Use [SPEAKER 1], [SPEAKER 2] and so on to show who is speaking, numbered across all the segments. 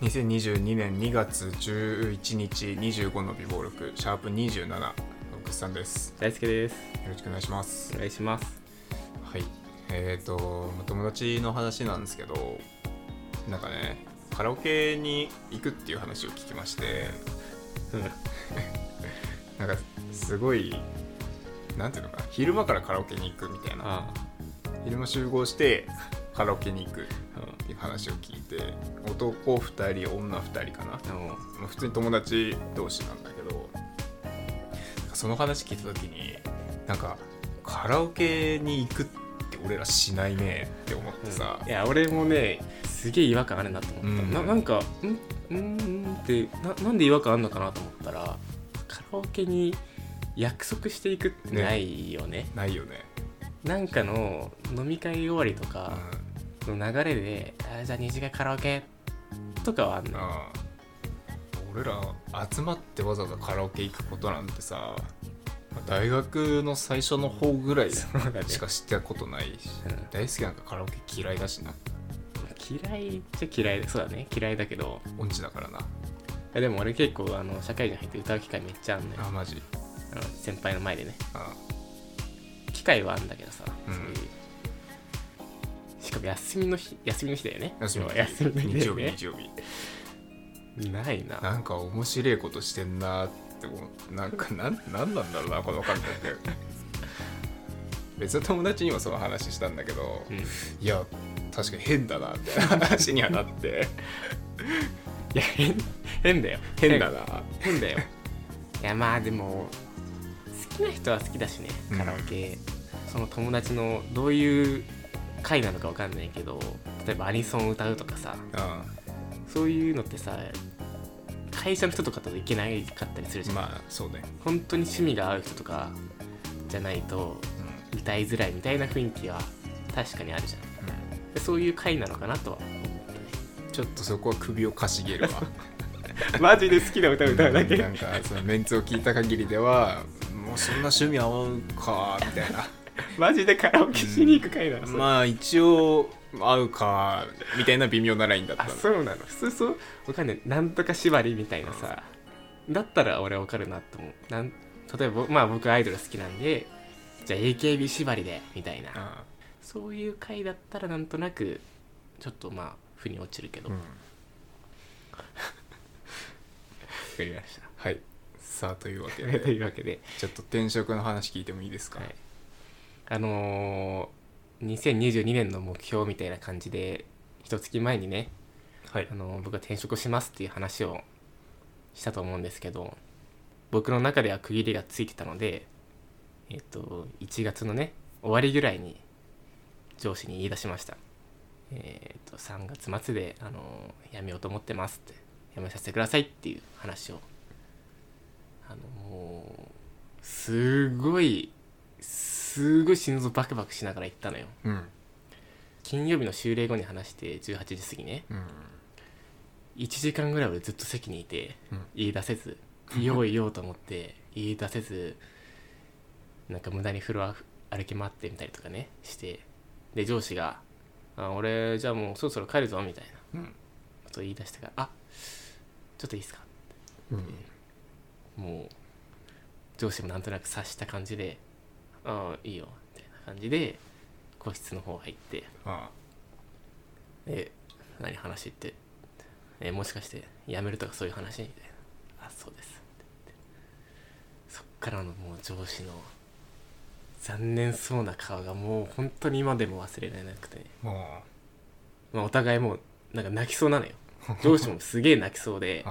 [SPEAKER 1] 2022年2月11日25の美貌録シャープ27のぐっさんです。
[SPEAKER 2] 大輔です。
[SPEAKER 1] よろしくお願いします。
[SPEAKER 2] お願いします。
[SPEAKER 1] はい。えっ、ー、と友達の話なんですけどなんかねカラオケに行くっていう話を聞きまして。なんかすごいなんていうのかな昼間からカラオケに行くみたいな。
[SPEAKER 2] あ。
[SPEAKER 1] 昼間集合してカラオケに行く話を聞いて男2人女2人かな。
[SPEAKER 2] あも
[SPEAKER 1] まあ普通に友達同士なんだけどその話聞いた時になんかカラオケに行くって俺らしないねって思ってさ、
[SPEAKER 2] いや俺もねすげえ違和感あるなと思った、
[SPEAKER 1] うん。
[SPEAKER 2] ななんかんんんってななんで違和感あるのかなと思ったらカラオケに約束していくってないよね。
[SPEAKER 1] ないよね、
[SPEAKER 2] なんかの飲み会終わりと
[SPEAKER 1] うん。
[SPEAKER 2] かの流れで、あじゃあ二次会カラオケとかはあんのよ。
[SPEAKER 1] ああ。俺ら集まってわざわざカラオケ行くことなんてさ大学の最初の方ぐらいしか知ったことないし、
[SPEAKER 2] うん。
[SPEAKER 1] 大好きなんかカラオケ嫌いだしな。
[SPEAKER 2] 嫌いっちゃ嫌いそうだね。嫌いだけど。
[SPEAKER 1] 音痴だからな。
[SPEAKER 2] でも俺結構あの社会人入って歌う機会めっちゃあんのよ。
[SPEAKER 1] あマジ。
[SPEAKER 2] あの先輩の前でね。
[SPEAKER 1] あ。
[SPEAKER 2] 機会はあんだけどさ、
[SPEAKER 1] うん。
[SPEAKER 2] そういう休みの日休みの日だよね。
[SPEAKER 1] 休みの日。
[SPEAKER 2] 休みの日だ
[SPEAKER 1] 日曜日日曜日。
[SPEAKER 2] ないな。
[SPEAKER 1] なんか面白いことしてんなって思う。なんか なんなんなんだろうなこの感覚。別の友達にもその話したんだけど、
[SPEAKER 2] うん、い
[SPEAKER 1] いや確かに変だなみたいな話にはなって。
[SPEAKER 2] や変変だよ。
[SPEAKER 1] 変だな。
[SPEAKER 2] 変だよ。いやまあでも好きな人は好きだしね
[SPEAKER 1] うん。
[SPEAKER 2] カラオケ、その友達のどういう回なのかわかんないけど例えばアニソン歌うとかさ
[SPEAKER 1] う
[SPEAKER 2] そういうのってさ会社の人とかといけないかったりするじゃん、
[SPEAKER 1] んまあそうね、
[SPEAKER 2] 本当に趣味が合う人とかじゃないと
[SPEAKER 1] う
[SPEAKER 2] 歌いづらいみたいな雰囲気は確かにあるじゃん。でそういう回なのかなとは思っ
[SPEAKER 1] ん、ちょっとそこは首をかしげるわ。
[SPEAKER 2] た マジで好きな歌歌うだけ。
[SPEAKER 1] なんかそのメンツを聞いた限りではもうそんな趣味合うかみたいな
[SPEAKER 2] マジでカラオケしに行く回な
[SPEAKER 1] まあ一応合うかみたいな微妙なラインだったの。
[SPEAKER 2] あそうなの。普通そうわかんない。なんとか縛りみたいなさ。だったら俺わかるなと思う。なん例えばまあ僕アイドル好きなんでじゃあ AKB 縛りでみたいな。
[SPEAKER 1] あ
[SPEAKER 2] そういう回だったらなんとなくちょっとまあ腑に落ちるけど、わ
[SPEAKER 1] うん。
[SPEAKER 2] かりまし
[SPEAKER 1] はい。さあというわけ
[SPEAKER 2] たと
[SPEAKER 1] で
[SPEAKER 2] いうわけで、
[SPEAKER 1] ちょっと転職の話聞いてもいいですか、
[SPEAKER 2] はい、あのー、2022年の目標みたいな感じで一月前にね
[SPEAKER 1] はい。
[SPEAKER 2] あの僕が転職しますっていう話をしたと思うんですけど僕の中では区切りがついてたのでえっ、と1月のね終わりぐらいに上司に言い出しました。えっ、と3月末であの辞めようと思ってますって辞めさせてくださいっていう話を。あのもうすごいすごい心臓バクバクしながら言ったのよ。
[SPEAKER 1] うん。
[SPEAKER 2] 金曜日の終礼後に話して18時過ぎね。
[SPEAKER 1] うん。
[SPEAKER 2] 1時間ぐらい俺ずっと席にいて
[SPEAKER 1] うん。
[SPEAKER 2] 言い出せず言おう言おうと思って言い出せずなんか無駄にフロア歩き回ってみたりとかねしてで上司が「あ俺じゃあもうそろそろ帰るぞ」みたいな。
[SPEAKER 1] うん。
[SPEAKER 2] ことを言い出してから「あちょっといいですか?
[SPEAKER 1] うん」
[SPEAKER 2] もう上司もなんとなく察した感じで「ああいいよ」みたいな感じで個室の方入って。
[SPEAKER 1] あ
[SPEAKER 2] で何話って、えもしかして辞めるとかそういう話？みたいな。あそうです。って言って。そっからのもう上司の残念そうな顔がもう本当に今でも忘れられなくて、まあ、お互いもうなんか泣きそうなのよ。上司もすげえ泣きそうで。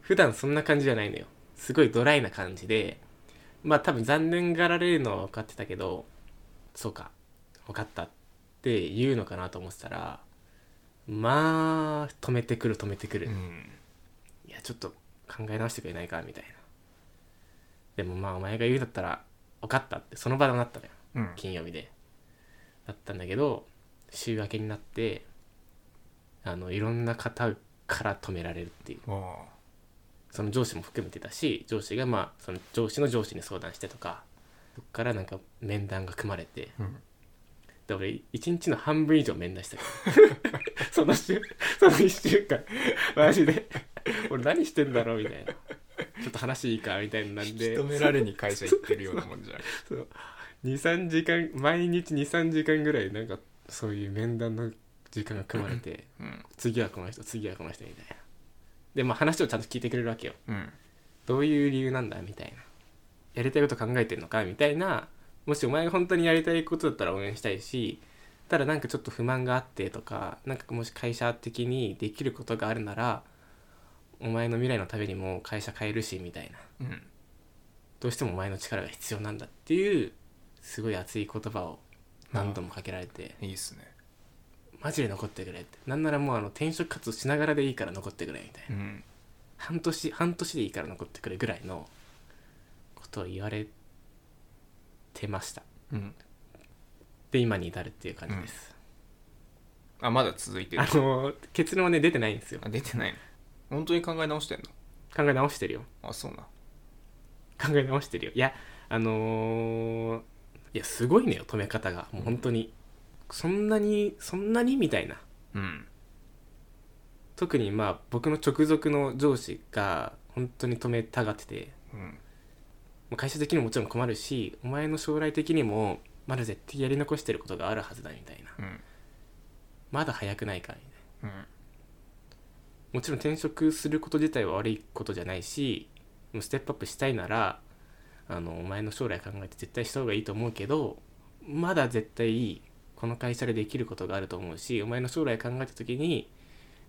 [SPEAKER 2] 普段そんな感じじゃないのよ。すごいドライな感じでまあ多分残念がられるのは分かってたけどそうか分かったって言うのかなと思ってたらまあ止めてくる止めてくる、
[SPEAKER 1] うん。
[SPEAKER 2] いやちょっと考え直してくれないかみたいな。でもまあお前が言うんだったら分かったってその場でなったのよ。
[SPEAKER 1] うん。
[SPEAKER 2] 金曜日で。だったんだけど週明けになってあのいろんな方から止められるっていう。
[SPEAKER 1] あ
[SPEAKER 2] その上司も含めてたし上司がまあその上司の上司に相談してとかそっからなんか面談が組まれて
[SPEAKER 1] うん。
[SPEAKER 2] で俺一日の半分以上面談したけど。その週その1週間。マジで。俺何してんだろうみたいな。ちょっと話いいかみたいになんで。
[SPEAKER 1] 止められに会社行ってるようなもんじゃん。
[SPEAKER 2] 23時間毎日23時間ぐらいなんかそういう面談の時間が組まれて
[SPEAKER 1] うん。
[SPEAKER 2] 次はこの人次はこの人みたいなでまあ話をちゃんと聞いてくれるわけよ。
[SPEAKER 1] うん。
[SPEAKER 2] どういう理由なんだみたいな。やりたいこと考えてんのかみたいな。もしお前が本当にやりたいことだったら応援したいしただなんかちょっと不満があってとかなんかもし会社的にできることがあるならお前の未来のためにも会社変えるしみたいな。
[SPEAKER 1] うん。
[SPEAKER 2] どうしてもお前の力が必要なんだっていうすごい熱い言葉を何度もかけられて
[SPEAKER 1] いいっすね
[SPEAKER 2] マジで残ってくれって。なんならもうあの転職活動しながらでいいから残ってくれみたいな。
[SPEAKER 1] うん。
[SPEAKER 2] 半年半年でいいから残ってくれぐらいのことを言われてました。
[SPEAKER 1] うん。
[SPEAKER 2] で今に至るっていう感じです、
[SPEAKER 1] あまだ続いてる。
[SPEAKER 2] あの結論はね出てないんですよ。
[SPEAKER 1] あ出てないの。本当に考え直してん
[SPEAKER 2] 考え直してるよ。
[SPEAKER 1] のあそうな。
[SPEAKER 2] 考え直してるよ。いやあのーいやすごいねよ止め方が。もう本当にそんなにそんなにみたいな。
[SPEAKER 1] うん。
[SPEAKER 2] 特にまあ僕の直属の上司が本当に止めたがってて。
[SPEAKER 1] うん。
[SPEAKER 2] 会社的にももちろん困るしお前の将来的にもまだ絶対やり残してることがあるはずだみたいな。
[SPEAKER 1] うん。
[SPEAKER 2] まだ早くないかみたいな。
[SPEAKER 1] うん。
[SPEAKER 2] もちろん転職すること自体は悪いことじゃないしもうステップアップしたいならあのお前の将来考えて絶対した方がいいと思うけどまだ絶対この会社でできることがあると思うしお前の将来考えた時に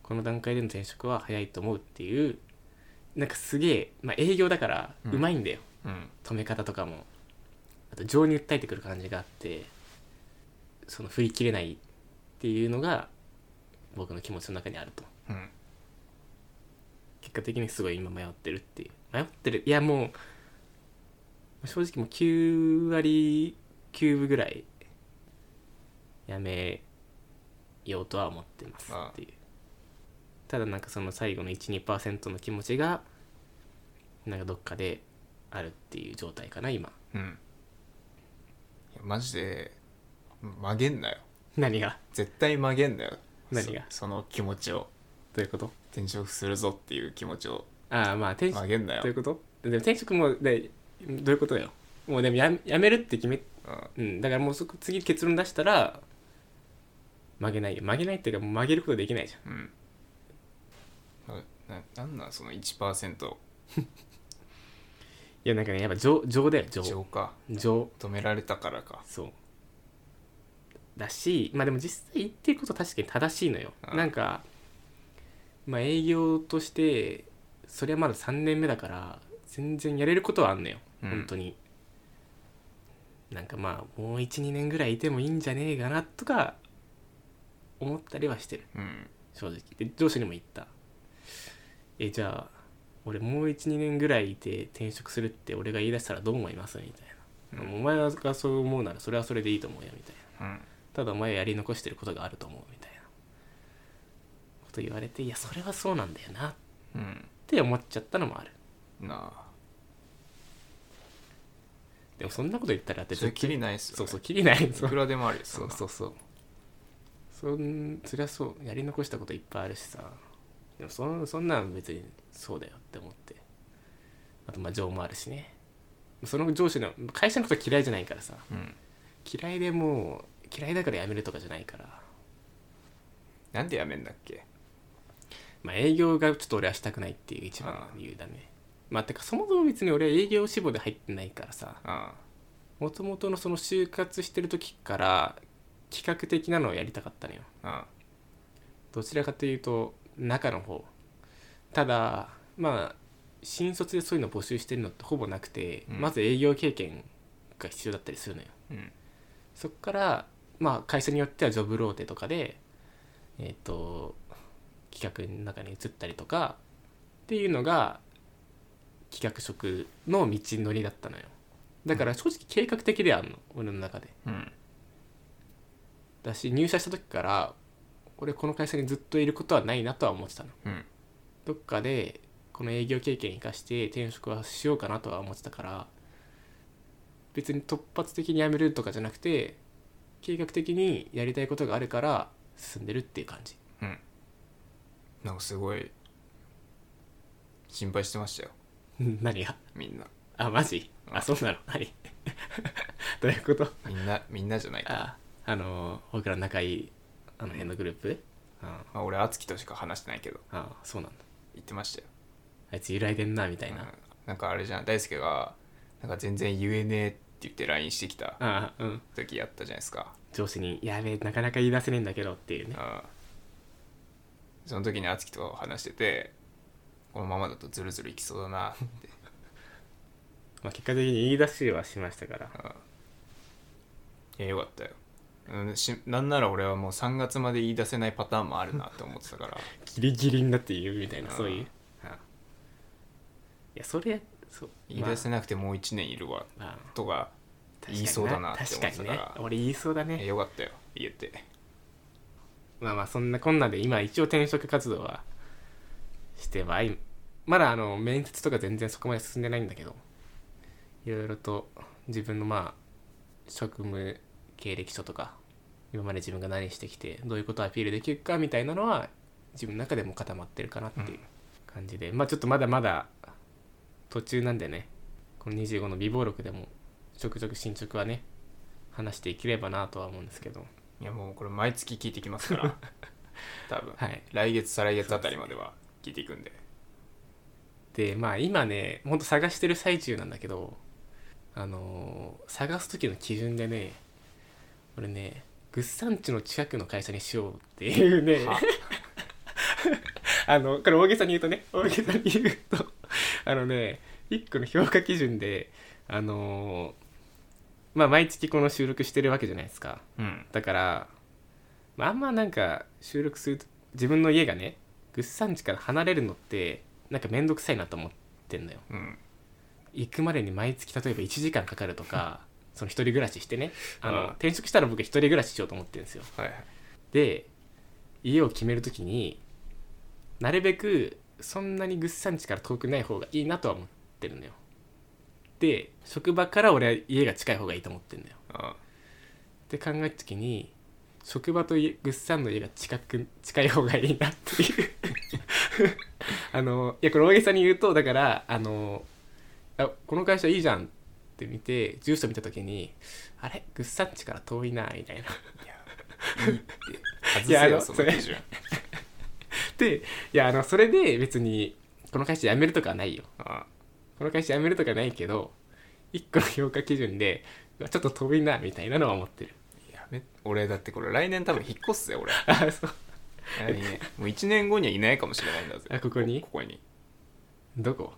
[SPEAKER 2] この段階での転職は早いと思うっていうなんかすげえ、まあ、営業だから
[SPEAKER 1] うん。
[SPEAKER 2] うまいんだよ、
[SPEAKER 1] うん。
[SPEAKER 2] 止め方とかも。あと情に訴えてくる感じがあってその振り切れないっていうのが僕の気持ちの中にあると。
[SPEAKER 1] うん。
[SPEAKER 2] 結果的にすごい今迷ってるっていう。迷ってる。いやもう正直もう9割9分ぐらいやめようとは思ってますっていう。ただなんかその最後の12%の気持ちがなんかどっかであるっていう状態かな今。
[SPEAKER 1] うん。いやマジで曲げんなよ。
[SPEAKER 2] 何が？
[SPEAKER 1] 絶対曲げんなよ。
[SPEAKER 2] 何が？
[SPEAKER 1] そその気持ちを。
[SPEAKER 2] どういうこと？
[SPEAKER 1] 転職するぞっていう気持ちを。
[SPEAKER 2] ああまあ転職
[SPEAKER 1] 曲げんなよ。
[SPEAKER 2] どういうこと？でも転職もでどういうことよ？もうでもややめるって決め
[SPEAKER 1] うん。
[SPEAKER 2] うん、だからもうそこ次結論出したら曲げないよ。曲げないっていうかもう曲げることできないじゃん。
[SPEAKER 1] うん。なななんなんその1%
[SPEAKER 2] いやなんかねやっぱ情情だよ情。
[SPEAKER 1] 情か。
[SPEAKER 2] 情。
[SPEAKER 1] 止められたからか。
[SPEAKER 2] そう。だしまあでも実際言ってること確かに正しいのよ。
[SPEAKER 1] ああ
[SPEAKER 2] なんかまあ営業としてそれはまだ3年目だから全然やれることはあんのよ、
[SPEAKER 1] うん。
[SPEAKER 2] 本当に。なんかまあもう12年ぐらいいてもいいんじゃねえかなとか思ったりはしてる。
[SPEAKER 1] うん。
[SPEAKER 2] 正直。で上司にも言った。えじゃあ俺もう12年ぐらいいて転職するって俺が言い出したらどう思います？みたいな、
[SPEAKER 1] うん。
[SPEAKER 2] お前がそう思うならそれはそれでいいと思うよみたいな。
[SPEAKER 1] うん。
[SPEAKER 2] ただお前はやり残してることがあると思うみたいな。こと言われていやそれはそうなんだよな。っ
[SPEAKER 1] うん。
[SPEAKER 2] て思っちゃったのもある。
[SPEAKER 1] なあ。
[SPEAKER 2] でもそんなこと言ったらだって
[SPEAKER 1] それきりないっすよ、ね、
[SPEAKER 2] そうそうきりない。
[SPEAKER 1] いくらでもあるよ
[SPEAKER 2] そうそうそうそんそりゃそうやり残したこといっぱいあるしさ。でもそそんなん別にそうだよって思って。あとまあ情もあるしね。その上司の会社のこと嫌いじゃないからさ。
[SPEAKER 1] うん。
[SPEAKER 2] 嫌いでもう嫌いだから辞めるとかじゃないから。
[SPEAKER 1] なんでやめんだっけ？
[SPEAKER 2] まあ営業がちょっと俺はしたくないっていう一番の理由だね。まあてかそもそも別に俺は営業志望で入ってないからさ。
[SPEAKER 1] あ
[SPEAKER 2] もともとのその就活してる時から企画的なのをやりたかったのよ。どちらかというと中の方。ただまあ新卒でそういうの募集してるのってほぼなくて、
[SPEAKER 1] うん。
[SPEAKER 2] まず営業経験が必要だったりするのよ。
[SPEAKER 1] あうん。
[SPEAKER 2] そっからまあ会社によってはジョブローテとかでえっ、と企画の中に移ったりとかっていうのが企画職の道のりだったのよ。だから正直計画的ではあるの俺の中で。
[SPEAKER 1] うん
[SPEAKER 2] だし入社した時から俺この会社にずっといることはないなとは思ってたの。
[SPEAKER 1] うん。
[SPEAKER 2] どっかでこの営業経験生かして転職はしようかなとは思ってたから別に突発的に辞めるとかじゃなくて計画的にやりたいことがあるから進んでるっていう感じ。
[SPEAKER 1] うん。なんかすごい心配してましたよ。
[SPEAKER 2] 何が？
[SPEAKER 1] みんな。
[SPEAKER 2] あマジ？あそうなの？何？どういうこと？
[SPEAKER 1] みんなみんなじゃないか
[SPEAKER 2] ああの僕ら仲いいあの辺のグループ？あ
[SPEAKER 1] まあ、俺敦樹としか話してないけど。
[SPEAKER 2] あそうなんだ。
[SPEAKER 1] 言ってましたよ。
[SPEAKER 2] あいつ揺らいでんなみたいな、
[SPEAKER 1] うん。なんかあれじゃん。大輔がなんか全然言えねえって言って LINE してきた
[SPEAKER 2] ああうん。
[SPEAKER 1] 時やったじゃないですか、
[SPEAKER 2] 上司に「やべえなかなか言い出せねえんだけど」っていうね。
[SPEAKER 1] うん、その時に敦樹と話しててこのままだとズルズルいきそうだなって、
[SPEAKER 2] まあ、結果的に言い出しはしましたから。
[SPEAKER 1] うん、いやよかったよ、うん、しなんなら俺はもう3月まで言い出せないパターンもあるなって思ってたから。
[SPEAKER 2] ギリギリになって言うみたいな
[SPEAKER 1] うん。
[SPEAKER 2] そういう。いやそれそう
[SPEAKER 1] 言い出せなくてもう1年いるわ
[SPEAKER 2] まあまあ
[SPEAKER 1] とか言いそうだなって思ってたから。
[SPEAKER 2] 確かにね。俺言いそうだ
[SPEAKER 1] え
[SPEAKER 2] ね
[SPEAKER 1] よかったよ。言えて。
[SPEAKER 2] まあまあそんなこんなで今一応転職活動はしてはいまだあの面接とか全然そこまで進んでないんだけどいろいろと自分のまあ職務経歴書とか今まで自分が何してきてどういうことをアピールできるかみたいなのは自分の中でも固まってるかなっていう感じで、まあちょっとまだまだ途中なんでねこの25の備忘録でもちょくちょく進捗はね話していければなとは思うんですけど。
[SPEAKER 1] いやもうこれ毎月聞いてきますから。多分、
[SPEAKER 2] はい。
[SPEAKER 1] 来月再来月あたりまでは聞いていくんで。
[SPEAKER 2] でまあ今ねほんと探してる最中なんだけどあのー探す時の基準でね俺ねグッサンチの近くの会社にしようっていうね。
[SPEAKER 1] は。
[SPEAKER 2] あのこれ大げさに言うとね大げさに言うと あのね一個の評価基準であのーまあ毎月この収録してるわけじゃないですか。
[SPEAKER 1] うん。
[SPEAKER 2] だから、まあ、あんまなんか収録すると自分の家がねグッサンチから離れるのってなんかめんどくさいなと思ってんだよ。
[SPEAKER 1] うん。
[SPEAKER 2] 行くまでに毎月例えば1時間かかるとかその一人暮らししてねあの、
[SPEAKER 1] うん。
[SPEAKER 2] 転職したら僕一人暮らししようと思ってるんですよ。
[SPEAKER 1] はいはい。
[SPEAKER 2] で家を決める時になるべくそんなにグッサンチから遠くない方がいいなとは思ってるのよ。で職場から俺は家が近い方がいいと思ってるんだよ。
[SPEAKER 1] あ
[SPEAKER 2] って考えた時に職場と家グッサンの家が近く近い方がいいなっていう。あのいやこれ大げさに言うとだからあのあこの会社いいじゃんって見て住所見た時にあれ？グッサンチから遠いなみたいな。
[SPEAKER 1] い
[SPEAKER 2] やあ
[SPEAKER 1] せよ
[SPEAKER 2] のそ
[SPEAKER 1] の
[SPEAKER 2] でいやあのそれで別にこの会社辞めるとかはないよ。
[SPEAKER 1] あ
[SPEAKER 2] この会社辞めるとかないけど一個の評価基準でちょっと遠いなみたいなのは思ってる。
[SPEAKER 1] やめ俺だってこれ来年多分引っ越すぜ俺。
[SPEAKER 2] あそう。
[SPEAKER 1] 何ねもう1年後にはいないかもしれないんだぜ。
[SPEAKER 2] あここに？
[SPEAKER 1] ここに。
[SPEAKER 2] どこ？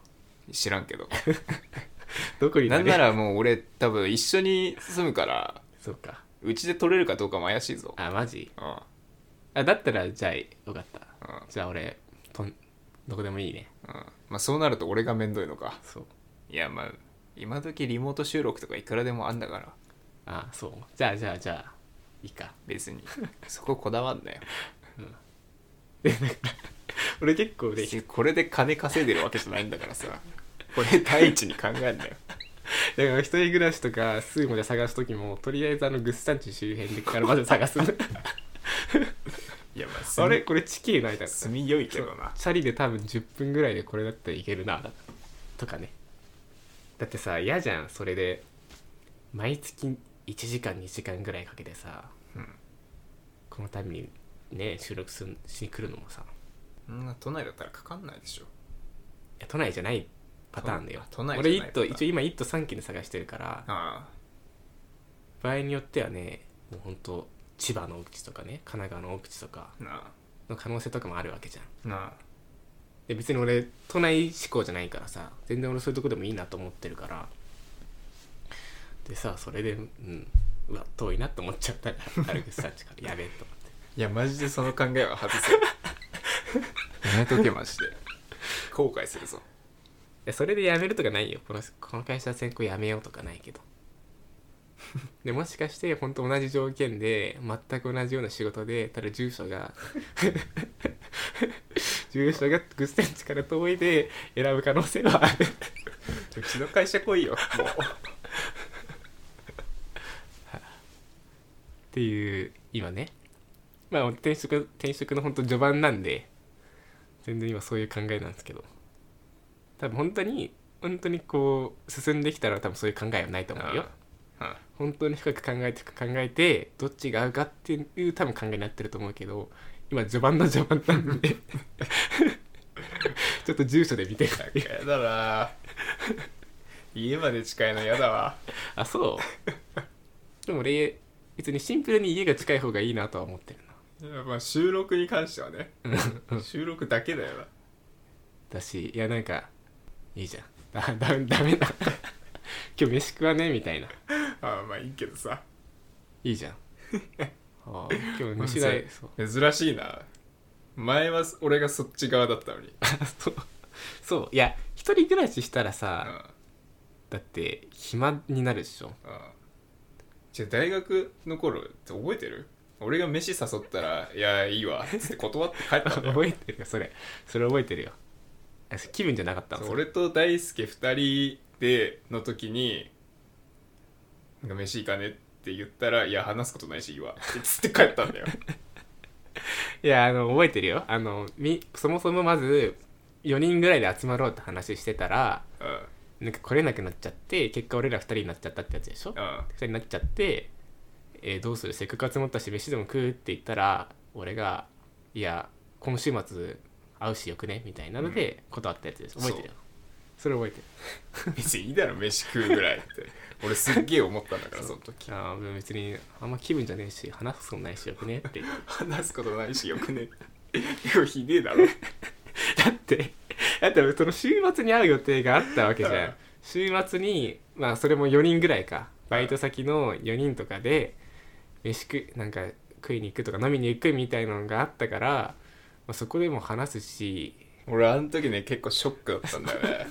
[SPEAKER 1] 知らんけど
[SPEAKER 2] どこに
[SPEAKER 1] なんな
[SPEAKER 2] ら
[SPEAKER 1] らもう俺多分一緒に住むから
[SPEAKER 2] そうか。
[SPEAKER 1] うちで取れるかどうかも怪しいぞ。
[SPEAKER 2] あマジ？
[SPEAKER 1] うん。
[SPEAKER 2] あだったらじゃあよかった。
[SPEAKER 1] うん。
[SPEAKER 2] じゃあ俺とんどこでもいいね。
[SPEAKER 1] うん。まあそうなると俺が面倒いのか。
[SPEAKER 2] そう。
[SPEAKER 1] いやまあ今時リモート収録とかいくらでもあんだから。
[SPEAKER 2] あそう。じゃあじゃあじゃあいいか。
[SPEAKER 1] 別に。そここだわんなよ。
[SPEAKER 2] 俺結構ね
[SPEAKER 1] これで金稼いでるわけじゃないんだからさこれ第一に考えんなよ。
[SPEAKER 2] だから一人暮らしとかスーモで探す時もとりあえずあのグッサンチ周辺でからまず探す。
[SPEAKER 1] いやまあ
[SPEAKER 2] あれ？これ地形ないだろ。
[SPEAKER 1] 住みよいけどな。
[SPEAKER 2] チャリで多分10分ぐらいでこれだったらいけるな。とかね。だってさ嫌じゃん。それで毎月1時間2時間ぐらいかけてさ、
[SPEAKER 1] うん。
[SPEAKER 2] このためにね収録すんしに来るのもさ。
[SPEAKER 1] そんな都内だったらかかんないでしょ。
[SPEAKER 2] いや都内じゃないパターンだよ。
[SPEAKER 1] 都内
[SPEAKER 2] 俺1
[SPEAKER 1] じゃないパターン
[SPEAKER 2] 都一応今1都3県で探してるから。
[SPEAKER 1] あ
[SPEAKER 2] 場合によってはねもうほんと千葉の奥地とかね神奈川の奥地とかの可能性とかもあるわけじゃん。で別に俺都内志向じゃないからさ全然俺そういうとこでもいいなと思ってるから。でさそれでうんうわ遠いなって思っちゃった。らアルグスさん ちからやべえと思って。
[SPEAKER 1] いやマジでその考えは外せよやめとけマジで。後悔するぞ。
[SPEAKER 2] いやそれでやめるとかないよ。このこの会社先行やめようとかないけど。でもしかして本当同じ条件で全く同じような仕事でただ住所が 住所がグッセンチから遠いで選ぶ可能性はある。
[SPEAKER 1] うちの会社来いよもう。
[SPEAKER 2] っていう今ね。まあ転職転職の本当序盤なんで全然今そういう考えなんですけど多分本当に本当にこう進んできたら多分そういう考えはないと思うよ。
[SPEAKER 1] うん
[SPEAKER 2] 本当に深く考えて考えてどっちが合うかっていう多分考えになってると思うけど今序盤の序盤なんで。ちょっと住所で見てみて
[SPEAKER 1] やだな。家まで近いの嫌だわ。
[SPEAKER 2] あそう。でも俺別にシンプルに家が近い方がいいなとは思ってるな。い
[SPEAKER 1] やまあ収録に関してはね。
[SPEAKER 2] うん。
[SPEAKER 1] 収録だけだよな。
[SPEAKER 2] だしいやなんかいいじゃん。だ だダメだ。今日飯食わねみたいな。
[SPEAKER 1] ああまあいいけどさ。
[SPEAKER 2] いいじゃん。ああ今日 飯代そう。
[SPEAKER 1] 珍しいな。前は俺がそっち側だったのに。
[SPEAKER 2] そう。そう。いや一人暮らししたら
[SPEAKER 1] うん。
[SPEAKER 2] さだって暇になるでしょ。
[SPEAKER 1] うん。じゃあ大学の頃って覚えてる？俺が飯誘ったら「いやいいわ」っつって断って帰った
[SPEAKER 2] 覚えてるよそれ。それ覚えてるよ気分じゃなかったの
[SPEAKER 1] そう俺と大輔2人での時に「なんか飯行かね?」って言ったら「いや話すことないしいいわ」ってつって帰ったんだよ。
[SPEAKER 2] いやあの覚えてるよ。あのみそもそもまず4人ぐらいで集まろうって話してたら
[SPEAKER 1] うん。
[SPEAKER 2] なんか来れなくなっちゃって結果俺ら2人になっちゃったってやつでしょ？
[SPEAKER 1] うん。
[SPEAKER 2] 2人になっちゃって、えーどうする？せっかく集まったし飯でも食う？って言ったら俺が「いや今週末会うしよくね」みたいなので断ったやつです。覚えてるよ。それ覚えてる。
[SPEAKER 1] 別にいいだろ飯食うぐらいって。俺すっげえ思ったんだからその時。
[SPEAKER 2] ああ別にあんま気分じゃねえし話すことないしよくねって。
[SPEAKER 1] 話すことないしよくね。結構ひでえだろ。
[SPEAKER 2] だってだってその週末に会う予定があったわけじ
[SPEAKER 1] うん。
[SPEAKER 2] ゃん。週末にまあそれも4人ぐらいか。バイト先の4人とかで飯食いなんか食いに行くとか飲みに行くみたいなのがあったから、まあ、そこでも話すし。
[SPEAKER 1] 俺あの時ね結構ショックだったんだよね。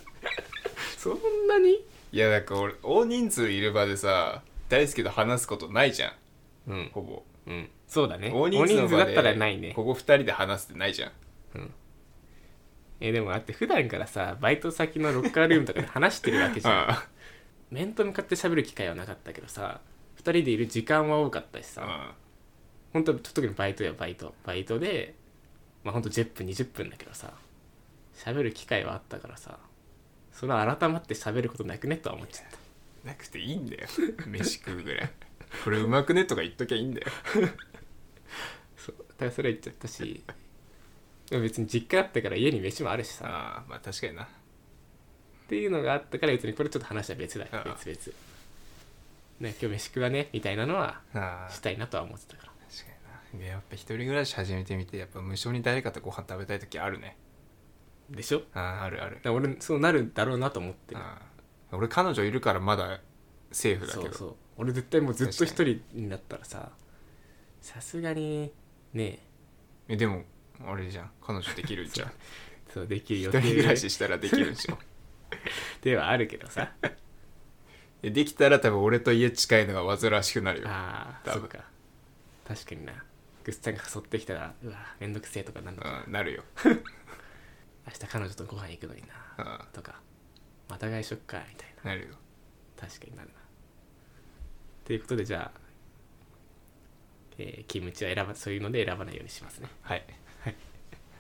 [SPEAKER 2] そんなに？
[SPEAKER 1] いやなんか俺大人数いる場でさ大輔と話すことないじゃん。
[SPEAKER 2] うん。
[SPEAKER 1] ほぼ。
[SPEAKER 2] うん。そうだね。
[SPEAKER 1] 大人数
[SPEAKER 2] だったらないね。
[SPEAKER 1] ここ2人で話すってないじゃん。
[SPEAKER 2] えでもだって普段からさバイト先のロッカールームとかで話してるわけじゃん。
[SPEAKER 1] あ
[SPEAKER 2] 面と向かって喋る機会はなかったけどさ2人でいる時間は多かったしさ。
[SPEAKER 1] あ
[SPEAKER 2] 本当特にバイトやバイト。バイトでまあほんと10分20分だけどさ喋る機会はあったからさそれは改まって喋ることなくねとは思っちゃった。
[SPEAKER 1] なくていいんだよ。飯食うぐらい。これうまくねとか言っときゃいいんだよ。
[SPEAKER 2] そう。だからそれは言っちゃったしでも別に実家あったから家に飯もあるしさ。
[SPEAKER 1] ああまあ確かにな。
[SPEAKER 2] っていうのがあったから別にこれちょっと話は別だよ。
[SPEAKER 1] ああ
[SPEAKER 2] 別々。ね今日飯食わね？みたいなのは
[SPEAKER 1] ああ
[SPEAKER 2] したいなとは思ってたから
[SPEAKER 1] やっぱ一人暮らし始めてみてやっぱ無性に誰かとご飯食べたい時あるね。
[SPEAKER 2] でしょ？だか
[SPEAKER 1] ああある。ある
[SPEAKER 2] ら俺そうなるだろうなと思ってる。
[SPEAKER 1] ああ俺彼女いるからまだセーフだけど。
[SPEAKER 2] そうそう。俺絶対もうずっと一人になったらささすがにね。
[SPEAKER 1] えでもあれじゃん。彼女できるじゃん。
[SPEAKER 2] そうできる
[SPEAKER 1] 一
[SPEAKER 2] 予
[SPEAKER 1] 人暮ら
[SPEAKER 2] 定
[SPEAKER 1] ししたらできるでしょ。
[SPEAKER 2] ではあるけどさ。
[SPEAKER 1] でできたら多分俺と家近いのが煩わしくなるよ。多分。
[SPEAKER 2] ああそうか。確かになグッさんが誘ってきたらうわめんどくせえとかなんのか。な
[SPEAKER 1] うんなるよ。
[SPEAKER 2] 明日彼女とご飯行くのにな
[SPEAKER 1] うん。
[SPEAKER 2] とか。また外食かみたいな。
[SPEAKER 1] なるよ。
[SPEAKER 2] 確かになるな。ということでじゃあ、えーキムチは選ばそういうので選ばないようにしますね。
[SPEAKER 1] はい。
[SPEAKER 2] はい。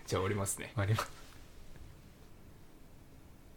[SPEAKER 1] じゃあ終わりますね。
[SPEAKER 2] 終わります